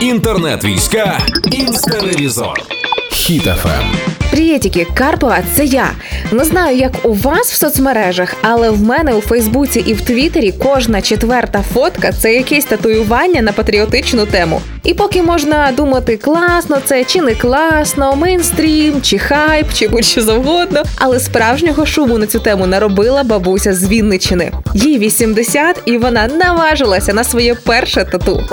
Інтернет-війська Інстаревізор. Хіт-ФМ. Привітики, Карпова, це я. Не знаю, як у вас в соцмережах, але в мене у Фейсбуці і в Твіттері кожна четверта фотка це якесь татуювання на патріотичну тему. І поки можна думати, класно це чи не класно, мейнстрім, чи хайп, чи будь-що завгодно, але справжнього шуму на цю тему наробила бабуся з Вінниччини. Їй 80, і вона наважилася на своє перше тату.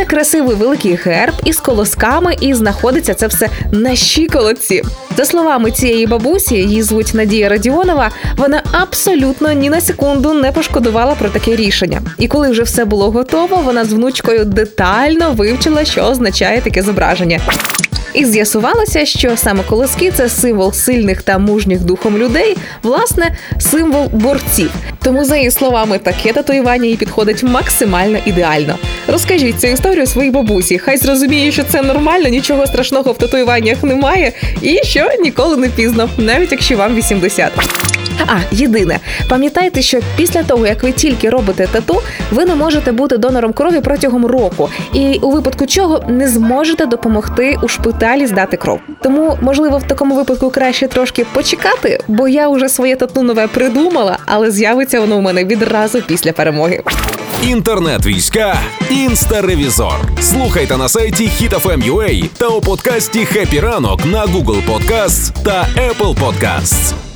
Це красивий великий герб із колосками, і знаходиться це все на щиколотці. За словами цієї бабусі, її звуть Надія Радіонова. Вона абсолютно ні на секунду не пошкодувала про таке рішення. І коли вже все було готово, вона з внучкою детально вивчила, що означає таке зображення. І з'ясувалося, що саме колоски це символ сильних та мужніх духом людей, власне, символ борців. Тому, за її словами, таке татуювання їй підходить максимально ідеально. Розкажіть цю історію своїй бабусі. Хай зрозуміє, що це нормально, нічого страшного в татуюваннях немає, і що ніколи не пізно, навіть якщо вам 80. А єдине, пам'ятайте, що після того, як ви тільки робите тату, ви не можете бути донором крові протягом року, і у випадку чого не зможете допомогти у шпиталі здати кров. Тому, можливо, в такому випадку краще трошки почекати, бо я вже своє тату нове придумала, але з'явиться воно у мене відразу після перемоги. Інтернет-війська Інстеревізор. Слухайте на сайті HitFM.ua та у подкасті «Хеппі ранок» на Google Podcasts та Apple Podcasts.